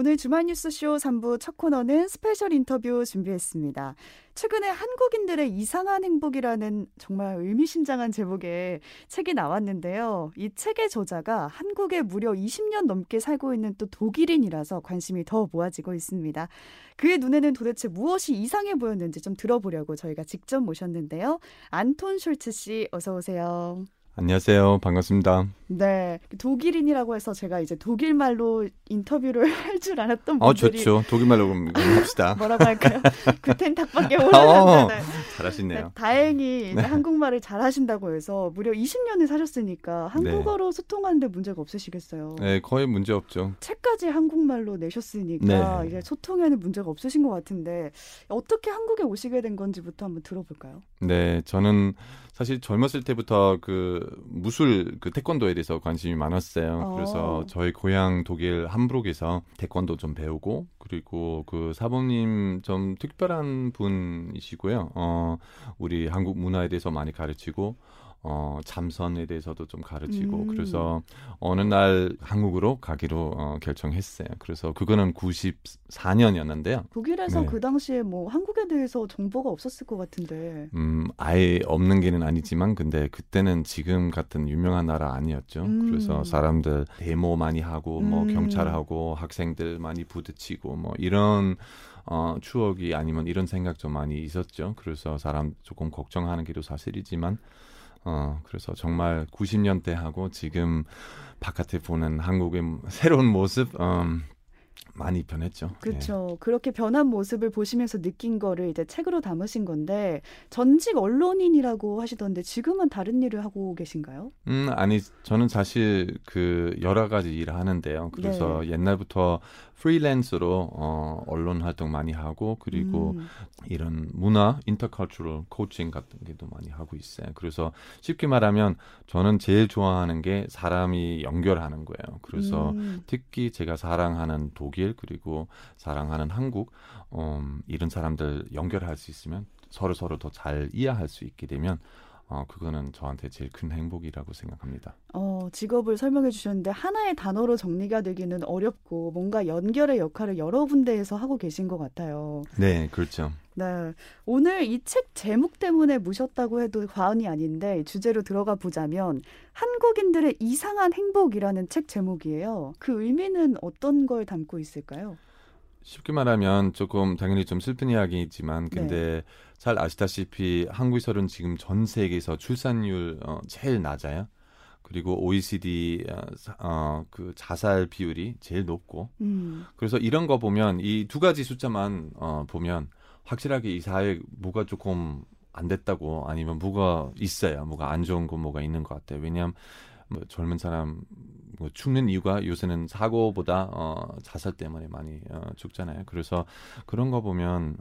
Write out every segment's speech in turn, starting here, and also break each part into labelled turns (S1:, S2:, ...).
S1: 오늘 주말 뉴스쇼 3부 첫 코너는 스페셜 인터뷰 준비했습니다. 최근에 한국인들의 이상한 행복이라는 정말 의미심장한 제목의 책이 나왔는데요. 이 책의 저자가 한국에 무려 20년 넘게 살고 있는 또 독일인이라서 관심이 더 모아지고 있습니다. 그의 눈에는 도대체 무엇이 이상해 보였는지 좀 들어보려고 저희가 직접 모셨는데요. 안톤 숄츠 씨 어서 오세요.
S2: 안녕하세요. 반갑습니다.
S1: 네. 독일인이라고 해서 제가 이제 독일말로 인터뷰를 할 줄 알았던 어, 분들이
S2: 어, 좋죠. 독일말로 그럼 합시다.
S1: 뭐라고 할까요? 구텐 탁밖에 모르는데. 어,
S2: 잘하시네요.
S1: 네, 다행히 네. 한국말을 잘하신다고 해서 무려 20년을 사셨으니까 한국어로 네. 소통하는데 문제가 없으시겠어요.
S2: 네, 거의 문제 없죠.
S1: 책까지 한국말로 내셨으니까 네. 이제 소통에는 문제가 없으신 것 같은데 어떻게 한국에 오시게 된 건지부터 한번 들어볼까요?
S2: 네, 저는 사실 젊었을 때부터 그 무술 그 태권도에 대해서 관심이 많았어요. 어. 그래서 저희 고향 독일 함부르크에서 태권도 좀 배우고 그리고 그 사범님 좀 특별한 분이시고요. 어 우리 한국 문화에 대해서 많이 가르치고 어, 잠선에 대해서도 좀 가르치고 음. 그래서 어느 날 한국으로 가기로 어, 결정했어요. 그래서 그거는 94년이었는데요.
S1: 독일에서 네. 그 당시에 뭐 한국에 대해서 정보가 없었을 것 같은데.
S2: 음, 아예 없는 게는 아니지만 근데 그때는 지금 같은 유명한 나라 아니었죠. 음. 그래서 사람들 데모 많이 하고 뭐 음. 경찰하고 학생들 많이 부딪히고 뭐 이런 어, 추억이 아니면 이런 생각 좀 많이 있었죠. 그래서 사람 조금 걱정하는 게도 사실이지만 어, 그래서 정말 90년대 하고 지금 바깥에 보는 한국의 새로운 모습, 음, 많이 변했죠.
S1: 그렇죠. 예. 그렇게 변한 모습을 보시면서 느낀 거를 이제 책으로 담으신 건데 전직 언론인이라고 하시던데 지금은 다른 일을 하고 계신가요?
S2: 음 아니 저는 사실 그 여러 가지 일을 하는데요. 그래서 네. 옛날부터 프리랜서로 어, 언론 활동 많이 하고 그리고 음. 이런 문화 인터컬처럴 코칭 같은 게도 많이 하고 있어요. 그래서 쉽게 말하면 저는 제일 좋아하는 게 사람이 연결하는 거예요. 그래서 음. 특히 제가 사랑하는 독일 그리고 사랑하는 한국 음, 이런 사람들 연결할 수 있으면 서로 서로 더 잘 이해할 수 있게 되면 어, 그거는 저한테 제일 큰 행복이라고 생각합니다.
S1: 어, 직업을 설명해 주셨는데 하나의 단어로 정리가 되기는 어렵고 뭔가 연결의 역할을 여러 군데에서 하고 계신 것 같아요.
S2: 네, 그렇죠.
S1: 네. 오늘 이 책 제목 때문에 모셨다고 해도 과언이 아닌데 주제로 들어가 보자면 한국인들의 이상한 행복이라는 책 제목이에요. 그 의미는 어떤 걸 담고 있을까요?
S2: 쉽게 말하면 조금 당연히 좀 슬픈 이야기이지만 근데 네. 잘 아시다시피 한국에서는 지금 전 세계에서 출산율 어, 제일 낮아요. 그리고 OECD 어, 어, 그 자살 비율이 제일 높고 음. 그래서 이런 거 보면 이 두 가지 숫자만 어, 보면 확실하게 이 사회 뭐가 조금 안 됐다고 아니면 뭐가 있어요. 뭐가 안 좋은 거 뭐가 있는 것 같아요. 왜냐하면 뭐 젊은 사람 뭐 죽는 이유가 요새는 사고보다 어, 자살 때문에 많이 어, 죽잖아요. 그래서 그런 거 보면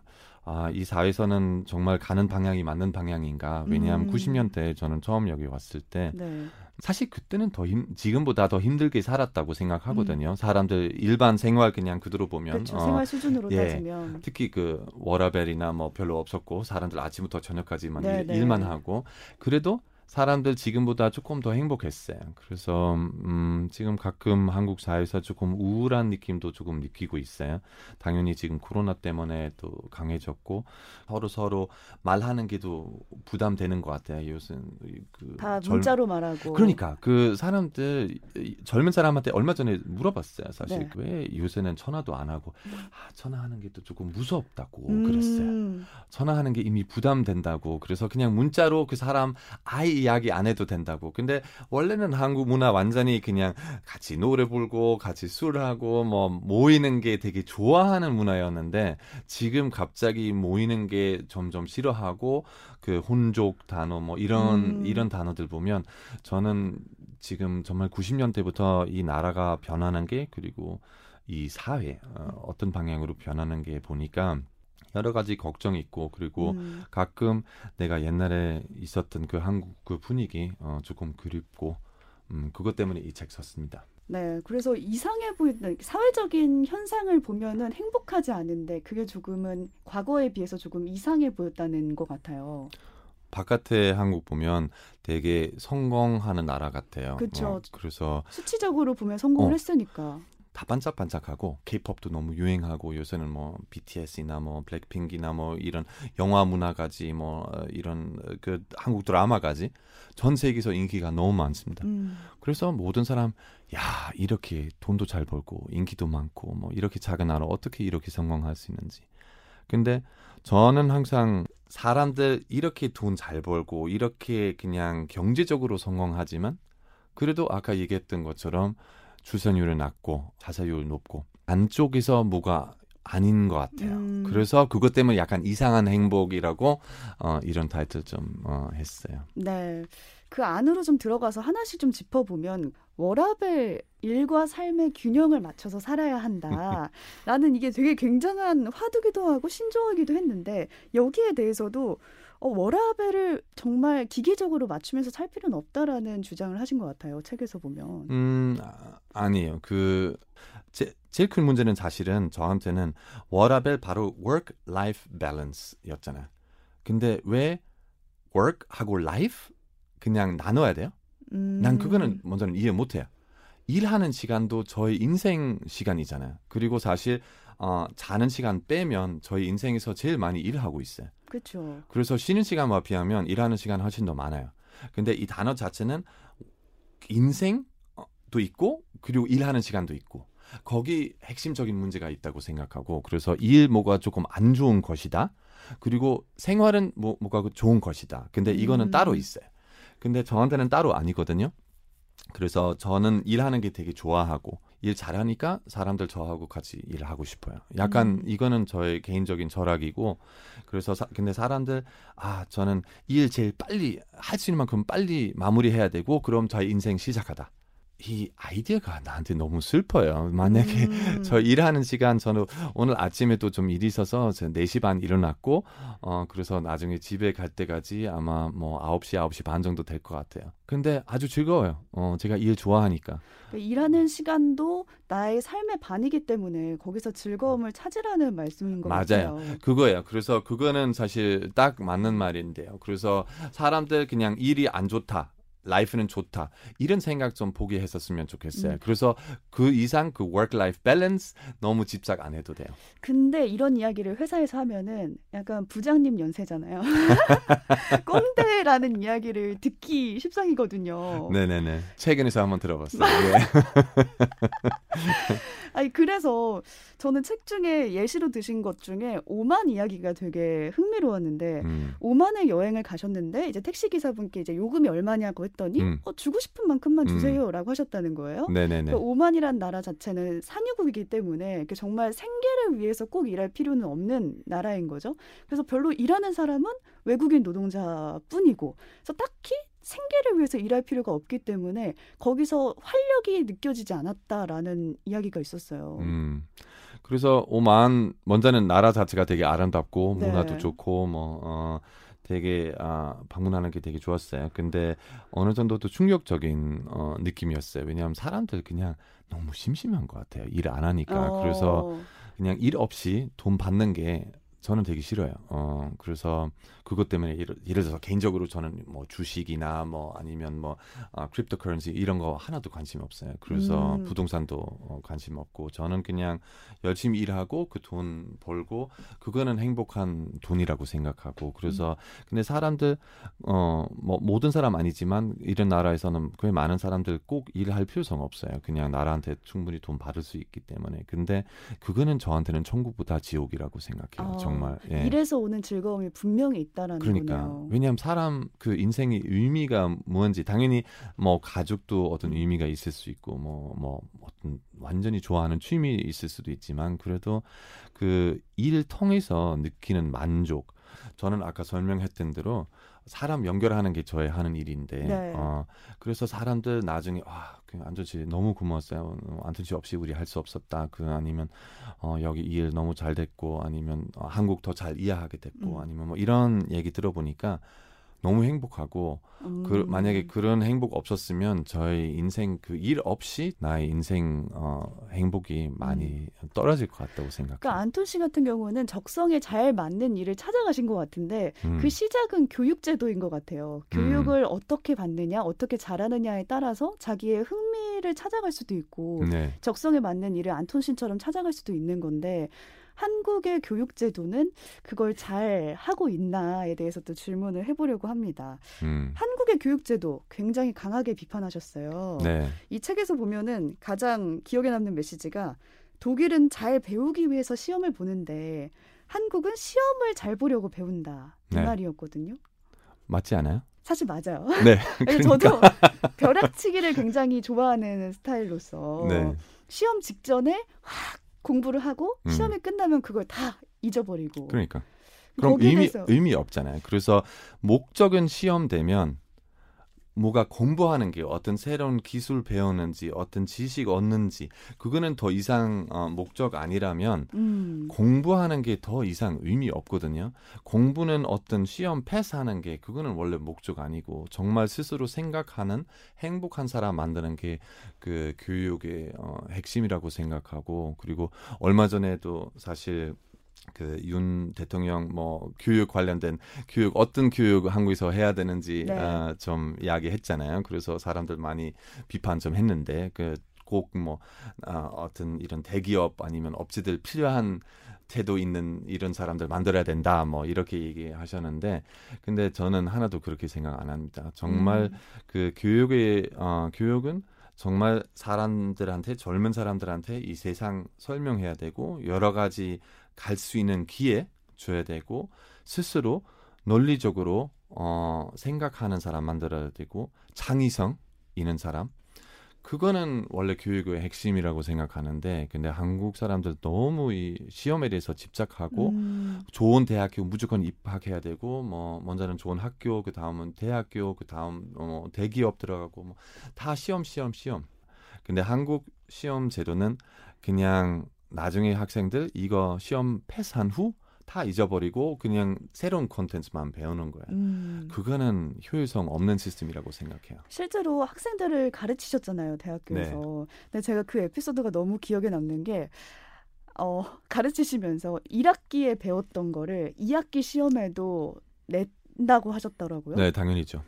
S2: 아, 이 사회에서는 정말 가는 방향이 맞는 방향인가? 왜냐하면 음. 90년대 저는 처음 여기 왔을 때 네. 사실 그때는 더 힘, 지금보다 더 힘들게 살았다고 생각하거든요. 음. 사람들 일반 생활 그냥 그대로 보면
S1: 그렇죠. 어, 생활 수준으로 예, 따지면
S2: 특히 그 워라벨이나 뭐 별로 없었고 사람들 아침부터 저녁까지만 네, 일, 네. 일만 하고 그래도 사람들 지금보다 조금 더 행복했어요. 그래서 음, 지금 가끔 한국 사회에서 조금 우울한 느낌도 조금 느끼고 있어요. 당연히 지금 코로나 때문에 또 강해졌고 서로 서로 말하는 게도 부담되는 것 같아요. 요즘
S1: 그다 문자로 말하고
S2: 그러니까 그 사람들 젊은 사람한테 얼마 전에 물어봤어요. 사실 네. 왜 요새는 전화도 안 하고 아, 전화하는 게 또 조금 무섭다고 음. 그랬어요. 전화하는 게 이미 부담된다고 그래서 그냥 문자로 그 사람 아이 이야기 안 해도 된다고. 근데 원래는 한국 문화 완전히 그냥 같이 노래 부르고 같이 술하고 뭐 모이는 게 되게 좋아하는 문화였는데 지금 갑자기 모이는 게 점점 싫어하고 그 혼족 단어 뭐 이런 음. 이런 단어들 보면 저는 지금 정말 90년대부터 이 나라가 변하는 게 그리고 이 사회 어, 어떤 방향으로 변하는 게 보니까 여러 가지 걱정이 있고 그리고 음. 가끔 내가 옛날에 있었던 그 한국 그 분위기 어, 조금 그립고 음, 그것 때문에 이 책 썼습니다.
S1: 네, 그래서 이상해 보이는 사회적인 현상을 보면은 행복하지 않은데 그게 조금은 과거에 비해서 조금 이상해 보였다는 것 같아요.
S2: 바깥에 한국 보면 되게 성공하는 나라 같아요.
S1: 그렇죠. 어, 그래서 수치적으로 보면 성공을 어, 했으니까.
S2: 다 반짝반짝하고 케이팝도 너무 유행하고 요새는 뭐 BTS나 뭐 블랙핑크나 뭐 이런 영화 문화까지 뭐 어, 이런 그 한국 드라마까지 전 세계에서 인기가 너무 많습니다. 음. 그래서 모든 사람 야 이렇게 돈도 잘 벌고 인기도 많고 뭐 이렇게 작은 나라 어떻게 이렇게 성공할 수 있는지. 근데 저는 항상 사람들 이렇게 돈 잘 벌고 이렇게 그냥 경제적으로 성공하지만 그래도 아까 얘기했던 것처럼 출산율은 낮고 자살률 높고 안쪽에서 뭐가 아닌 것 같아요. 음. 그래서 그것 때문에 약간 이상한 행복이라고 어, 이런 타이틀 좀 어, 했어요.
S1: 네. 그 안으로 좀 들어가서 하나씩 좀 짚어보면 워라벨 일과 삶의 균형을 맞춰서 살아야 한다. 라는 이게 되게 굉장한 화두기도 하고 신조어기도 했는데 여기에 대해서도 어, 워라벨을 정말 기계적으로 맞추면서 살 필요는 없다라는 주장을 하신 것 같아요. 책에서 보면.
S2: 음, 아, 니에요 그, 제, 제일 큰 문제는 사실은 저한테는 워라벨 바로 work-life balance였잖아요. 근데 왜 work하고 life 그냥 나눠야 돼요? 음. 난 그거는 먼저는 이해 못 해요. 일하는 시간도 저희 인생 시간이잖아요. 그리고 사실 어, 자는 시간 빼면 저희 인생에서 제일 많이 일하고 있어요.
S1: 그렇죠.
S2: 그래서 쉬는 시간과 비하면 일하는 시간 훨씬 더 많아요. 근데 이 단어 자체는 인생도 있고 그리고 일하는 시간도 있고 거기 핵심적인 문제가 있다고 생각하고 그래서 일 뭐가 조금 안 좋은 것이다. 그리고 생활은 뭐 뭐가 좋은 것이다. 근데 이거는 음. 따로 있어요. 근데 저한테는 따로 아니거든요. 그래서 저는 일하는 게 되게 좋아하고 일 잘하니까 사람들 저하고 같이 일을 하고 싶어요. 약간 음. 이거는 저의 개인적인 철학이고 그래서 사, 근데 사람들 아 저는 일 제일 빨리 할 수 있는 만큼 빨리 마무리해야 되고 그럼 저의 인생 시작하다. 이 아이디어가 나한테 너무 슬퍼요. 만약에 음. 저 일하는 시간 저는 오늘 아침에도 좀 일이 있어서 4시 반 일어났고 어 그래서 나중에 집에 갈 때까지 아마 뭐 9시 9시 반 정도 될 것 같아요. 근데 아주 즐거워요. 어 제가 일 좋아하니까.
S1: 그러니까 일하는 시간도 나의 삶의 반이기 때문에 거기서 즐거움을 찾으라는 말씀인 것
S2: 맞아요.
S1: 같아요.
S2: 맞아요. 그거예요. 그래서 그거는 사실 딱 맞는 말인데요. 그래서 사람들 그냥 일이 안 좋다. 라이프는 좋다. 이런 생각 좀 보게 했었으면 좋겠어요. 음. 그래서 그 이상 그 work life balance 너무 집착 안 해도 돼요.
S1: 근데 이런 이야기를 회사에서 하면은 약간 부장님 연세잖아요. 꼰대라는 이야기를 듣기 십상이거든요.
S2: 네네네. 최근에서 한번 들어봤어요. 예.
S1: 아니 그래서 저는 책 중에 예시로 드신 것 중에 오만 이야기가 되게 흥미로웠는데 음. 오만의 여행을 가셨는데 이제 택시 기사분께 이제 요금이 얼마냐고 했더니 음. 어, 주고 싶은 만큼만 음. 주세요라고 음. 하셨다는 거예요.
S2: 네네네. 그
S1: 오만이란 나라 자체는 산유국이기 때문에 정말 생계를 위해서 꼭 일할 필요는 없는 나라인 거죠. 그래서 별로 일하는 사람은 외국인 노동자뿐이고 그래서 딱히 생계를 위해서 일할 필요가 없기 때문에 거기서 활력이 느껴지지 않았다라는 이야기가 있었어요.
S2: 음. 그래서 오만 먼저는 나라 자체가 되게 아름답고 네. 문화도 좋고 뭐 어, 되게 아, 방문하는 게 되게 좋았어요. 근데 어느 정도 또 충격적인 어, 느낌이었어요. 왜냐하면 사람들 그냥 너무 심심한 것 같아요. 일 안 하니까. 어. 그래서 그냥 일 없이 돈 받는 게 저는 되게 싫어요. 어, 그래서 그것 때문에 예를, 예를 들어서 개인적으로 저는 뭐 주식이나 뭐 아니면 뭐 아, cryptocurrency 이런 거 하나도 관심 없어요. 그래서 음. 부동산도 어, 관심 없고 저는 그냥 열심히 일하고 그 돈 벌고 그거는 행복한 돈이라고 생각하고 그래서 음. 근데 사람들 어 뭐 모든 사람 아니지만 이런 나라에서는 꽤 많은 사람들 꼭 일할 필요성 없어요. 그냥 나라한테 충분히 돈 받을 수 있기 때문에 근데 그거는 저한테는 천국보다 지옥이라고 생각해요. 어, 정말
S1: 예. 일에서 오는 즐거움이 분명히 있 있다라는
S2: 그러니까
S1: 거네요.
S2: 왜냐하면 사람 그 인생의 의미가 뭔지 당연히 뭐 가족도 어떤 의미가 있을 수 있고 뭐뭐 뭐 어떤 완전히 좋아하는 취미 있을 수도 있지만 그래도 그일 통해서 느끼는 만족 저는 아까 설명했던 대로 사람 연결하는 게 저의 하는 일인데 네. 어 그래서 사람들 나중에 아 그 안전 씨 너무 고마웠어요 어, 안전 씨 없이 우리 할 수 없었다 그 아니면 어 여기 일 너무 잘 됐고 아니면 어, 한국 더 잘 이해하게 됐고 음. 아니면 뭐 이런 얘기 들어보니까 너무 행복하고
S1: 음.
S2: 그 만약에 그런 행복 없었으면 저희 인생 그 일 없이 나의 인생 어 행복이 많이 떨어질 것 같다고 생각해요.
S1: 그러니까 안톤 씨 같은 경우는 적성에 잘 맞는 일을 찾아가신 것 같은데
S2: 음.
S1: 그 시작은 교육 제도인 것 같아요. 교육을 어떻게 받느냐, 어떻게 잘하느냐에 따라서 자기의 흥미를 찾아갈 수도 있고
S2: 네.
S1: 적성에 맞는 일을 안톤 씨처럼 찾아갈 수도 있는 건데 한국의 교육 제도는 그걸 잘 하고 있나에 대해서 또 질문을 해보려고 합니다.
S2: 음.
S1: 한국의 교육 제도 굉장히 강하게 비판하셨어요.
S2: 네.
S1: 이 책에서 보면은 가장 기억에 남는 메시지가 독일은 잘 배우기 위해서 시험을 보는데 한국은 시험을 잘 보려고 배운다 이
S2: 네.
S1: 말이었거든요.
S2: 맞지 않아요?
S1: 사실 맞아요.
S2: 네. 그러니까.
S1: 저도 벼락치기를 굉장히 좋아하는 스타일로서
S2: 네.
S1: 시험 직전에 확 공부를 하고
S2: 음.
S1: 시험이 끝나면 그걸 다 잊어버리고
S2: 그러니까. 그럼 의미 의미 없잖아요. 그래서 목적은 시험 되면 뭐가 공부하는 게 어떤 새로운 기술 배우는지 어떤 지식 얻는지 그거는 더 이상 어, 목적 아니라면
S1: 음,
S2: 공부하는 게 더 이상 의미 없거든요. 공부는 어떤 시험 패스하는 게 그거는 원래 목적 아니고 정말 스스로 생각하는 행복한 사람 만드는 게 그 교육의 어, 핵심이라고 생각하고 그리고 얼마 전에도 사실 그윤 대통령 뭐 교육 관련된 교육 어떤 교육 한국에서 해야 되는지
S1: 네.
S2: 아, 좀 이야기했잖아요. 그래서 사람들 많이 비판 좀 했는데 그 꼭뭐 아, 어떤 이런 대기업 아니면 업체들 필요한 태도 있는 이런 사람들 만들어야 된다 뭐 이렇게 얘기하셨는데 근데 저는 하나도 그렇게 생각 안 합니다. 정말
S1: 음,
S2: 그 교육의 어, 교육은 정말 사람들한테 젊은 사람들한테 이 세상 설명해야 되고 여러 가지 갈 수 있는 기회 줘야 되고 스스로 논리적으로 어, 생각하는 사람 만들어야 되고 창의성 있는 사람. 그거는 원래 교육의 핵심이라고 생각하는데 근데 한국 사람들 너무 이 시험에 대해서 집착하고
S1: 음,
S2: 좋은 대학교 무조건 입학해야 되고 뭐 먼저는 좋은 학교 그 다음은 대학교 그 다음 어, 대기업 들어가고 뭐 다 시험 시험 시험. 근데 한국 시험 제도는 그냥 나중에 학생들 이거 시험 패스한 후 다 잊어버리고 그냥 새로운 콘텐츠만 배우는 거예요.
S1: 음.
S2: 그거는 효율성 없는 시스템이라고 생각해요.
S1: 실제로 학생들을 가르치셨잖아요 대학교에서.
S2: 네.
S1: 근데 제가 그 에피소드가 너무 기억에 남는 게 어, 가르치시면서 1학기에 배웠던 거를 2학기 시험에도 낸다고 하셨더라고요.
S2: 네, 당연히죠.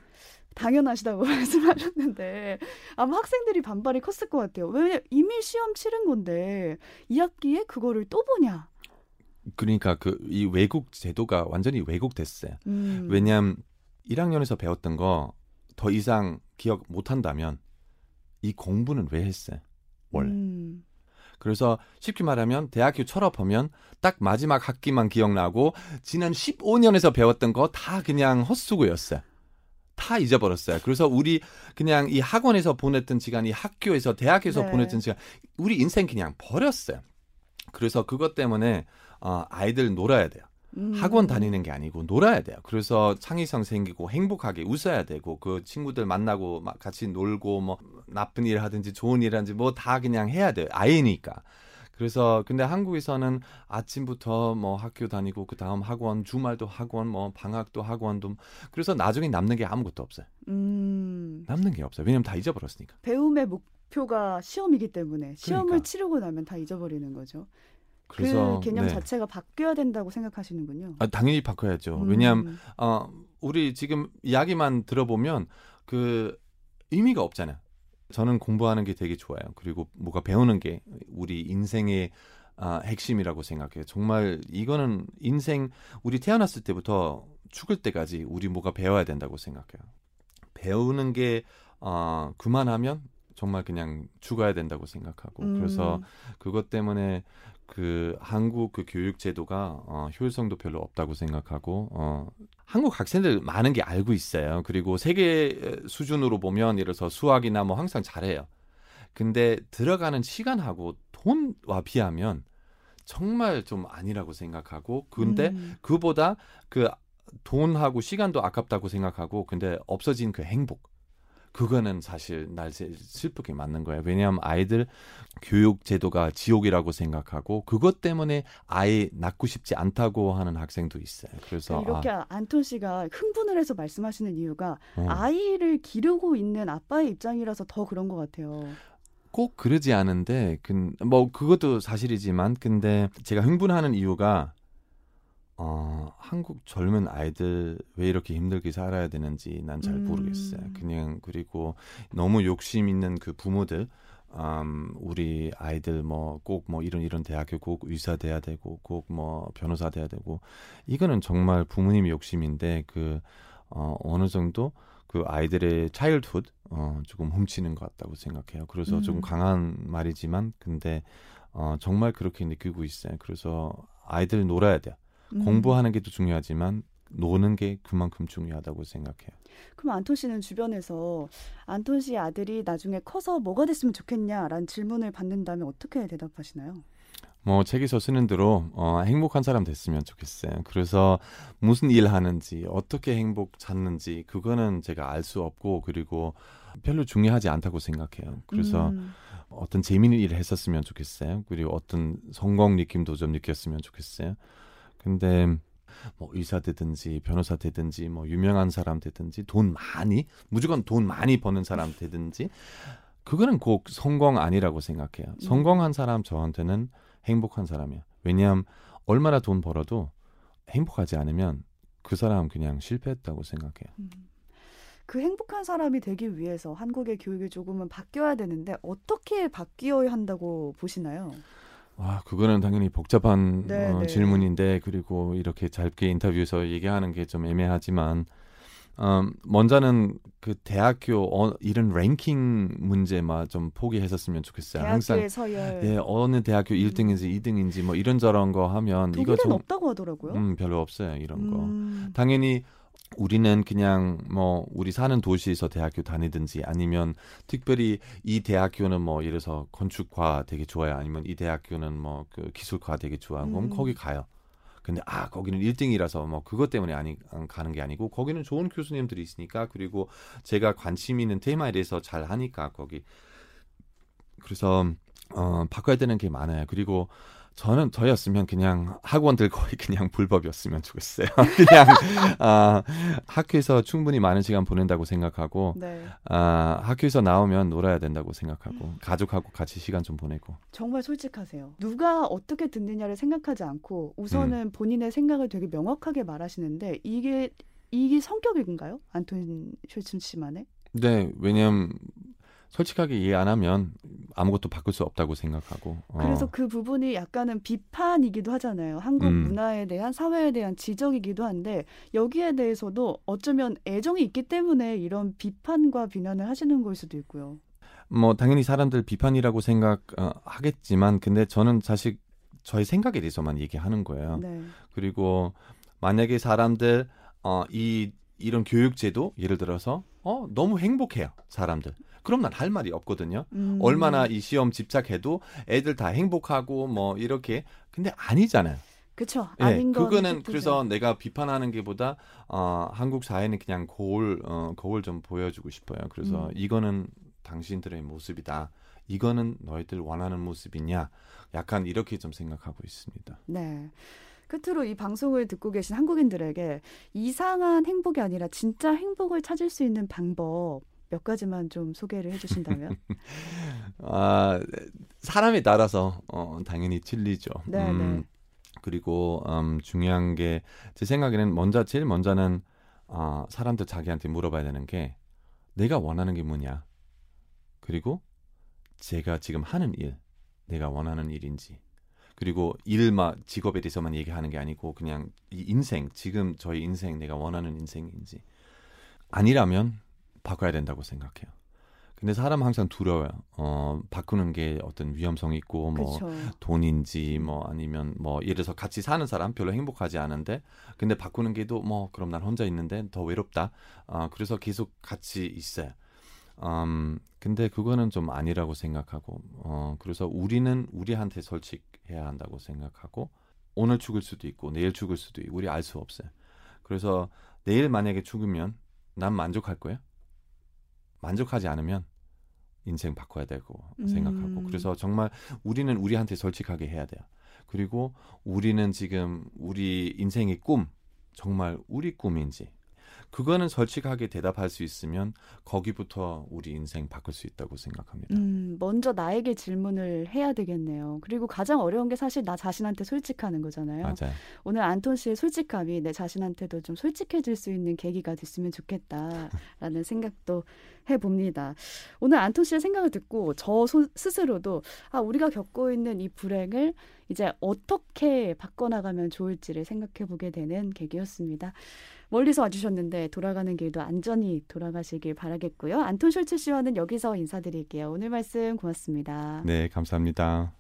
S1: 당연하시다고 말씀하셨는데 아마 학생들이 반발이 컸을 것 같아요. 왜 이미 시험 치른 건데 2학기에 그거를 또 보냐?
S2: 그러니까 그 이 외국 제도가 완전히 왜곡됐어요.
S1: 음.
S2: 왜냐하면 1학년에서 배웠던 거 더 이상 기억 못 한다면 이 공부는 왜 했어요? 원래.
S1: 음.
S2: 그래서 쉽게 말하면 대학교 졸업하면 딱 마지막 학기만 기억나고 지난 15년에서 배웠던 거 다 그냥 헛수고였어요. 다 잊어버렸어요. 그래서 우리 그냥 이 학원에서 보냈던 시간, 이 학교에서 대학에서
S1: 네.
S2: 보냈던 시간, 우리 인생 그냥 버렸어요. 그래서 그것 때문에 어, 아이들 놀아야 돼요.
S1: 음.
S2: 학원 다니는 게 아니고 놀아야 돼요. 그래서 창의성 생기고 행복하게 웃어야 되고 그 친구들 만나고 막 같이 놀고 뭐 나쁜 일 하든지 좋은 일 하든지 뭐 다 그냥 해야 돼요. 아이니까. 그래서 근데 한국에서는 아침부터 뭐 학교 다니고 그 다음 학원 주말도 학원 뭐 방학도 학원도 그래서 나중에 남는 게 아무것도 없어요.
S1: 음.
S2: 남는 게 없어요. 왜냐면 다 잊어버렸으니까.
S1: 배움의 목표가 시험이기 때문에 시험을
S2: 그러니까.
S1: 치르고 나면 다 잊어버리는 거죠.
S2: 그래서
S1: 그 개념
S2: 네.
S1: 자체가 바뀌어야 된다고 생각하시는군요.
S2: 아, 당연히 바꿔야죠.
S1: 음.
S2: 왜냐하면 어, 우리 지금 이야기만 들어보면 그 의미가 없잖아요. 저는 공부하는 게 되게 좋아요. 그리고 뭐가 배우는 게 우리 인생의 아, 핵심이라고 생각해요. 정말 이거는 인생 우리 태어났을 때부터 죽을 때까지 우리 뭐가 배워야 된다고 생각해요. 배우는 게 어, 그만하면 정말 그냥 죽어야 된다고 생각하고
S1: 음.
S2: 그래서 그것 때문에 그 한국 그 교육 제도가 어, 효율성도 별로 없다고 생각하고 어, 한국 학생들 많은 게 알고 있어요. 그리고 세계 수준으로 보면 예를 들어서 수학이나 뭐 항상 잘해요. 근데 들어가는 시간하고 돈과 비하면 정말 좀 아니라고 생각하고 근데
S1: 음.
S2: 그보다 그 돈하고 시간도 아깝다고 생각하고 근데 없어진 그 행복 그거는 사실 날 슬프게 맞는 거예요. 왜냐하면 아이들 교육 제도가 지옥이라고 생각하고 그것 때문에 아예 낳고 싶지 않다고 하는 학생도 있어요. 그래서
S1: 이렇게 아, 안톤 씨가 흥분을 해서 말씀하시는 이유가 어. 아이를 기르고 있는 아빠의 입장이라서 더 그런 것 같아요.
S2: 꼭 그러지 않은데 뭐 그것도 사실이지만 근데 제가 흥분하는 이유가 어, 한국 젊은 아이들 왜 이렇게 힘들게 살아야 되는지 난잘 모르겠어요. 음. 그냥 그리고 너무 욕심 있는 그 부모들 음, 우리 아이들 뭐 꼭뭐 뭐 이런 이런 대학교 꼭 의사 돼야 되고 꼭 뭐 변호사 돼야 되고 이거는 정말 부모님의 욕심인데 그 어, 어느 정도 그 아이들의 차일드훗 어, 조금 훔치는 것 같다고 생각해요. 그래서 음. 조금 강한 말이지만 근데 어, 정말 그렇게 느끼고 있어요. 그래서 아이들 놀아야 돼요. 음. 공부하는 게더 중요하지만 노는 게 그만큼 중요하다고 생각해요.
S1: 그럼 안톤 씨는 주변에서 안톤 씨 아들이 나중에 커서 뭐가 됐으면 좋겠냐라는 질문을 받는다면 어떻게 대답하시나요?
S2: 뭐 책에서 쓰는 대로 어, 행복한 사람 됐으면 좋겠어요. 그래서 무슨 일 하는지 어떻게 행복 찾는지 그거는 제가 알 수 없고 그리고 별로 중요하지 않다고 생각해요. 그래서 음. 어떤 재미있는 일을 했었으면 좋겠어요. 그리고 어떤 성공 느낌도 좀 느꼈으면 좋겠어요. 근데 뭐 의사 되든지 변호사 되든지 뭐 유명한 사람 되든지 돈 많이 무조건 돈 많이 버는 사람 되든지 그거는 꼭 성공 아니라고 생각해요. 음. 성공한 사람 저한테는 행복한 사람이야. 왜냐하면 얼마나 돈 벌어도 행복하지 않으면 그 사람 그냥 실패했다고 생각해요. 음.
S1: 그 행복한 사람이 되기 위해서 한국의 교육이 조금은 바뀌어야 되는데 어떻게 바뀌어야 한다고 보시나요?
S2: 아, 그거는 당연히 복잡한 네, 어, 네. 질문인데 그리고 이렇게 짧게 인터뷰에서 얘기하는 게 좀 애매하지만 음, 먼저는 그 대학교 어, 이런 랭킹 문제만 좀 포기했었으면 좋겠어요.
S1: 항상 서열.
S2: 예, 어느 대학교 음. 1등인지 2등인지 뭐 이런저런 거 하면
S1: 이거 좀 없다고 하더라고요.
S2: 음, 별로 없어요, 이런 음. 거. 당연히 우리는 그냥 뭐 우리 사는 도시에서 대학교 다니든지 아니면 특별히 이 대학교는 뭐 예를 들어서 건축과 되게 좋아요 아니면 이 대학교는 뭐 그 기술과 되게 좋아하고 음. 거기 가요. 근데 아 거기는 1등이라서 뭐 그것 때문에 아니 가는 게 아니고 거기는 좋은 교수님들이 있으니까 그리고 제가 관심 있는 테마에 대해서 잘 하니까 거기 그래서 어 바꿔야 되는 게 많아요. 그리고 저는 저였으면 그냥 학원들 거의 그냥 불법이었으면 좋겠어요. 그냥 아, 학교에서 충분히 많은 시간 보낸다고 생각하고 네. 아, 학교에서 나오면 놀아야 된다고 생각하고 가족하고 같이 시간 좀 보내고.
S1: 정말 솔직하세요. 누가 어떻게 듣느냐를 생각하지 않고 우선은 음. 본인의 생각을 되게 명확하게 말하시는데 이게 이게 성격인가요? 안톤 슐츠 씨만의?
S2: 네, 왜냐면 솔직하게 이해 안 하면 아무것도 바꿀 수 없다고 생각하고.
S1: 어. 그래서 그 부분이 약간은 비판이기도 하잖아요. 한국 음. 문화에 대한 사회에 대한 지적이기도 한데 여기에 대해서도 어쩌면 애정이 있기 때문에 이런 비판과 비난을 하시는 걸 수도 있고요.
S2: 뭐 당연히 사람들 비판이라고 생각하겠지만 어, 근데 저는 사실 저의 생각에 대해서만 얘기하는 거예요. 네. 그리고 만약에 사람들 어, 이 이런 교육제도 예를 들어서 어 너무 행복해요 사람들 그럼 난 할 말이 없거든요. 음. 얼마나 이 시험 집착해도 애들 다 행복하고 뭐 이렇게 근데 아니잖아요.
S1: 그렇죠.
S2: 아닌 네, 그거는 그래서 내가 비판하는 게보다 어, 한국 사회는 그냥 거울 어, 거울 좀 보여주고 싶어요. 그래서 음. 이거는 당신들의 모습이다. 이거는 너희들 원하는 모습이냐? 약간 이렇게 좀 생각하고 있습니다.
S1: 네. 끝으로 이 방송을 듣고 계신 한국인들에게 이상한 행복이 아니라 진짜 행복을 찾을 수 있는 방법 몇 가지만 좀 소개를 해주신다면?
S2: 아 사람에 따라서 어, 당연히 틀리죠. 네, 음, 네. 그리고 음, 중요한 게 제 생각에는 먼저 제일 먼저는 어, 사람들 자기한테 물어봐야 되는 게 내가 원하는 게 뭐냐. 그리고 제가 지금 하는 일, 내가 원하는 일인지. 그리고 일만 직업에 대해서만 얘기하는 게 아니고 그냥 이 인생, 지금 저희 인생 내가 원하는 인생인지. 아니라면 바꿔야 된다고 생각해요. 근데 사람 항상 두려워요. 어, 바꾸는 게 어떤 위험성이 있고 뭐 그쵸. 돈인지 뭐 아니면 뭐 예를 들어서 같이 사는 사람 별로 행복하지 않은데 근데 바꾸는 게도 뭐 그럼 난 혼자 있는데 더 외롭다. 어, 그래서 계속 같이 있어요. 음, 근데 그거는 좀 아니라고 생각하고 어, 그래서 우리는 우리한테 솔직해야 한다고 생각하고 오늘 죽을 수도 있고 내일 죽을 수도 있고 우리 알 수 없어요. 그래서 내일 만약에 죽으면 난 만족할 거예요. 만족하지 않으면 인생 바꿔야 되고 생각하고
S1: 음.
S2: 그래서 정말 우리는 우리한테 솔직하게 해야 돼요. 그리고 우리는 지금 우리 인생의 꿈 정말 우리 꿈인지 그거는 솔직하게 대답할 수 있으면 거기부터 우리 인생 바꿀 수 있다고 생각합니다.
S1: 음, 먼저 나에게 질문을 해야 되겠네요. 그리고 가장 어려운 게 사실 나 자신한테 솔직하는 거잖아요.
S2: 맞아요.
S1: 오늘 안톤 씨의 솔직함이 내 자신한테도 좀 솔직해질 수 있는 계기가 됐으면 좋겠다라는 생각도 해봅니다. 오늘 안톤 씨의 생각을 듣고 저 소, 스스로도 아, 우리가 겪고 있는 이 불행을 이제 어떻게 바꿔나가면 좋을지를 생각해 보게 되는 계기였습니다. 멀리서 와주셨는데 돌아가는 길도 안전히 돌아가시길 바라겠고요. 안톤 숄츠 씨와는 여기서 인사드릴게요. 오늘 말씀 고맙습니다.
S2: 네, 감사합니다.